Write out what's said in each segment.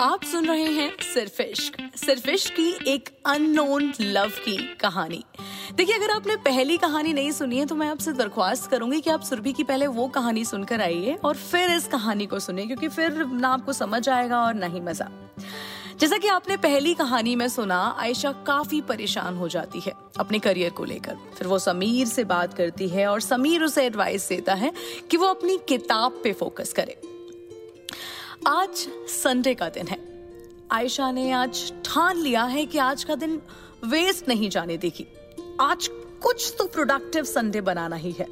आप सुन रहे हैं सिर्फ़ इश्क सिर्फ़ इश्क की एक अननोन लव की कहानी। देखिए, अगर आपने पहली कहानी नहीं सुनी है तो मैं आपसे दरख्वास्त करूँगी कि आप सुरभि की पहले वो कहानी सुनकर आइए और फिर इस कहानी को सुने क्योंकि फिर ना आपको समझ आएगा और ना ही मज़ा। जैसा कि आपने पहली कहानी में सुना, आयशा काफ़ी परेशान हो जाती है अपने करियर को लेकर। फिर वो समीर से बात करती है और समीर उसे एडवाइस देता है कि वो अपनी किताब पे फोकस करे। आज संडे का दिन है। आयशा ने आज ठान लिया है कि आज का दिन वेस्ट नहीं जाने देगी। आज कुछ तो प्रोडक्टिव संडे बनाना ही है।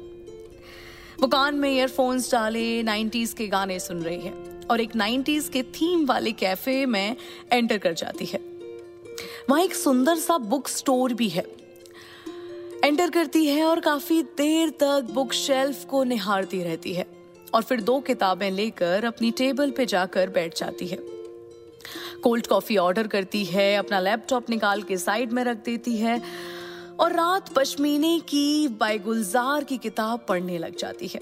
वो कान में ईयरफोन्स डाले 90s के गाने सुन रही है और एक 90s के थीम वाले कैफ़े में एंटर कर जाती है। वहाँ एक सुंदर सा बुक स्टोर भी है। एंटर करती है और काफ़ी देर तक बुक शेल्फ को निहारती रहती है। और फिर दो किताबें लेकर अपनी टेबल पे जाकर बैठ जाती है। कोल्ड कॉफ़ी ऑर्डर करती है, अपना लैपटॉप निकाल के साइड में रख देती है और रात पश्मीने की बाय गुलजार की किताब पढ़ने लग जाती है।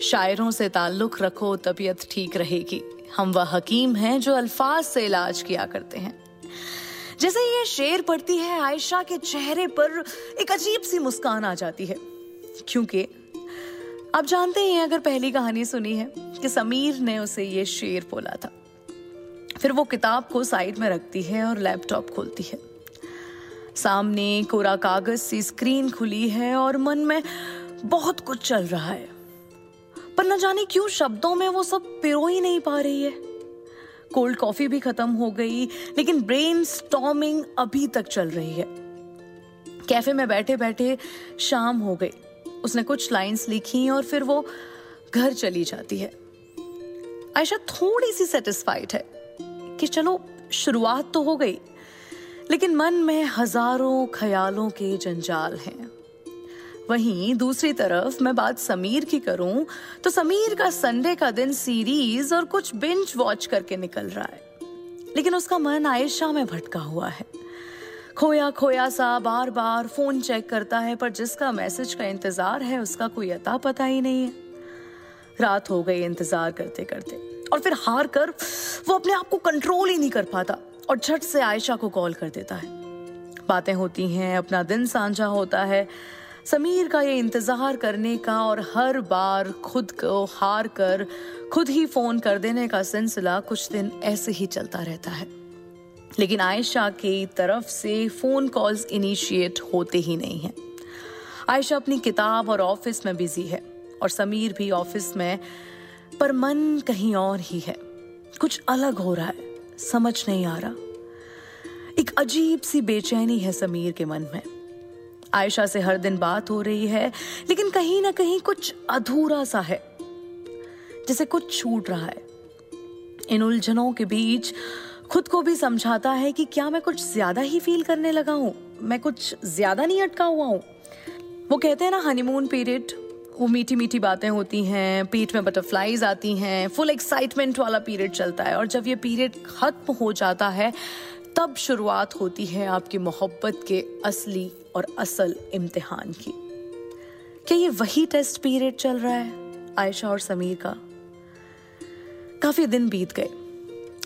शायरों से ताल्लुक रखो, तबीयत ठीक रहेगी। हम वह हकीम हैं जो अल्फाज से इलाज किया करते हैं। जैसे ये शेर पढ़ती है, आयशा के चेहरे पर एक अजीब सी मुस्कान आ जाती है, क्योंकि आप जानते हैं अगर पहली कहानी सुनी है, कि समीर ने उसे ये शेर बोला था। फिर वो किताब को साइड में रखती है और लैपटॉप खोलती है। सामने कोरा कागज़ सी स्क्रीन खुली है और मन में बहुत कुछ चल रहा है। पर न जाने क्यों शब्दों में वो सब पिरो ही नहीं पा रही है। कोल्ड कॉफ़ी भी खत्म हो गई, लेकिन ब्रेन स्टॉमिंग अभी तक चल रही है। कैफ़े में बैठे बैठे शाम हो गई। उसने कुछ लाइंस लिखी और फिर वो घर चली जाती है। आयशा थोड़ी सी सेटिस्फाइड है कि चलो, शुरुआत तो हो गई, लेकिन मन में हज़ारों ख्यालों के जंजाल हैं। वहीं दूसरी तरफ़ मैं बात समीर की करूँ तो समीर का संडे का दिन सीरीज़ और कुछ बिंच वॉच करके निकल रहा है, लेकिन उसका मन आयशा में भटका हुआ है। खोया खोया सा बार बार फ़ोन चेक करता है, पर जिसका मैसेज का इंतज़ार है, उसका कोई अता पता ही नहीं है। रात हो गई इंतज़ार करते करते, और फिर हार कर वो अपने आप को कंट्रोल ही नहीं कर पाता, और झट से आयशा को कॉल कर देता है। बातें होती हैं, अपना दिन साझा होता है। समीर का ये इंतज़ार करने का और हर बार खुद को हार कर, खुद ही फ़ोन कर देने का सिलसिला कुछ दिन ऐसे ही चलता रहता है। लेकिन आयशा की तरफ़ से फ़ोन कॉल्स इनिशिएट होते ही नहीं हैं। आयशा अपनी किताब और ऑफ़िस में बिज़ी है और समीर भी ऑफ़िस में, पर मन कहीं और ही है। कुछ अलग हो रहा है, समझ नहीं आ रहा। एक अजीब सी बेचैनी है समीर के मन में। आयशा से हर दिन बात हो रही है, लेकिन कहीं ना कहीं कुछ अधूरा सा है, जैसे कुछ छूट रहा है। इन उलझनों के बीच खुद को भी समझाता है कि क्या मैं कुछ ज़्यादा ही फील करने लगा हूँ? मैं कुछ ज़्यादा नहीं अटका हुआ हूँ। वो कहते हैं ना हनीमून पीरियड वो मीठी मीठी बातें होती हैं पेट में बटरफ्लाईज आती हैं फुल एक्साइटमेंट वाला पीरियड चलता है। और जब ये पीरियड खत्म हो जाता है, तब शुरुआत होती है आपकी मोहब्बत के असली और असल इम्तिहान की। क्या ये वही टेस्ट पीरियड चल रहा है, आयशा और समीर का? काफ़ी दिन बीत गए।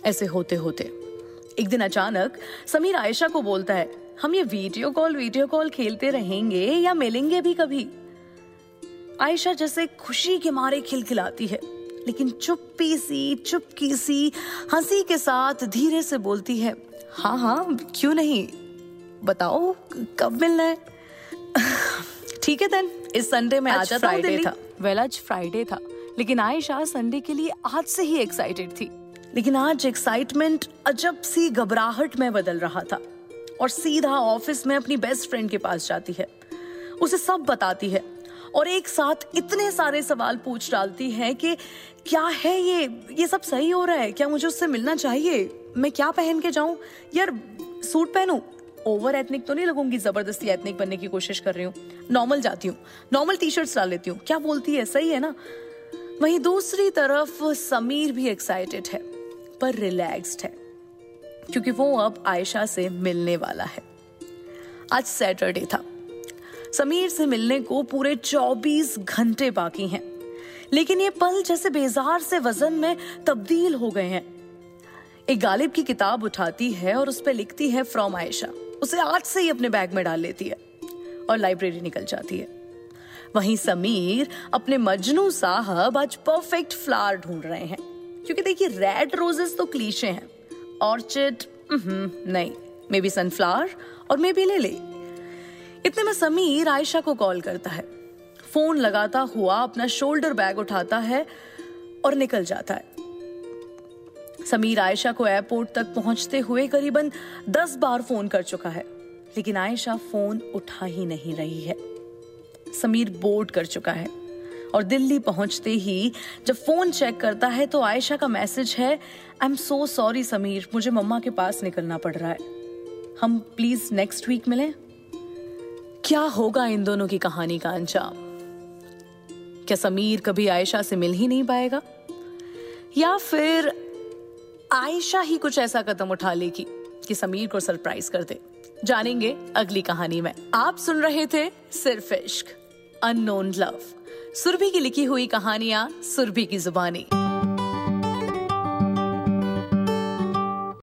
ऐसे होते होते। एक दिन अचानक समीर आयशा को बोलता है हम ये वीडियो कॉल वीडियो कॉल खेलते रहेंगे या मिलेंगे भी कभी? आयशा जैसे खुशी के मारे खिलखिलाती है लेकिन चुप्पी सी चुपकी सी हँसी के साथ धीरे से बोलती है हाँ हाँ क्यों नहीं? बताओ कब मिलना है? ठीक है देन इस संडे में आज फ्राइडे था वेल आज फ्राइडे था लेकिन आयशा संडे के लिए आज से ही एक्साइटेड थी। लेकिन आज एक्साइटमेंट अजब सी घबराहट में बदल रहा था और सीधा ऑफ़िस में अपनी बेस्ट फ्रेंड के पास जाती है। उसे सब बताती है और एक साथ इतने सारे सवाल पूछ डालती है कि क्या है ये? ये सब सही हो रहा है? क्या मुझे उससे मिलना चाहिए? मैं क्या पहन के जाऊँ? यार, सूट पहनूं? ओवर एथनिक तो नहीं लगूँगी, ज़बरदस्ती एथनिक बनने की कोशिश कर रही हूँ। नॉर्मल जाती हूँ। नॉर्मल टी शर्ट्स डाल लेती हूँ। क्या बोलती है? सही है ना? वहीं दूसरी तरफ़ समीर भी एक्साइटेड है। पर रिलैक्स्ड है, क्योंकि वो अब आयशा से मिलने वाला है। आज सैटरडे था। समीर से मिलने को पूरे 24 घंटे बाकी हैं, लेकिन ये पल जैसे बेजार से वज़न में तब्दील हो गए हैं। एक गालिब की किताब उठाती है और उस पर लिखती है फ्रॉम आयशा। उसे आज से ही अपने बैग में डाल लेती है और लाइब्रेरी निकल जाती है। वहीं समीर, अपने मजनू साहब आज परफेक्ट फ्लावर ढूंढ रहे हैं। क्योंकि देखिए रेड रोजेस तो क्लीशे हैं। ऑर्चिड नहीं मे बी सनफ्लावर और मे बी ले इतने में समीर आयशा को कॉल करता है। फ़ोन लगाता हुआ अपना शोल्डर बैग उठाता है और निकल जाता है। समीर आयशा को एयरपोर्ट तक पहुँचते हुए करीबन दस बार फ़ोन कर चुका है। लेकिन आयशा फ़ोन उठा ही नहीं रही है। समीर बोर्ड कर चुका है। और दिल्ली पहुँचते ही जब फ़ोन चेक करता है तो आयशा का मैसेज है I am so sorry Sameer, मुझे मम्मा के पास निकलना पड़ रहा है। हम प्लीज़ नेक्स्ट वीक मिलें? क्या होगा इन दोनों की कहानी का अंजाम? क्या समीर कभी आयशा से मिल ही नहीं पाएगा? या फिर आयशा ही कुछ ऐसा कदम उठा लेगी कि समीर को सरप्राइज़ कर दे? जानेंगे अगली कहानी में। आप सुन रहे थे सिर्फ़ इश्क अननोन लव सुरभि की लिखी हुई कहानियाँ सुरभि की जुबानी।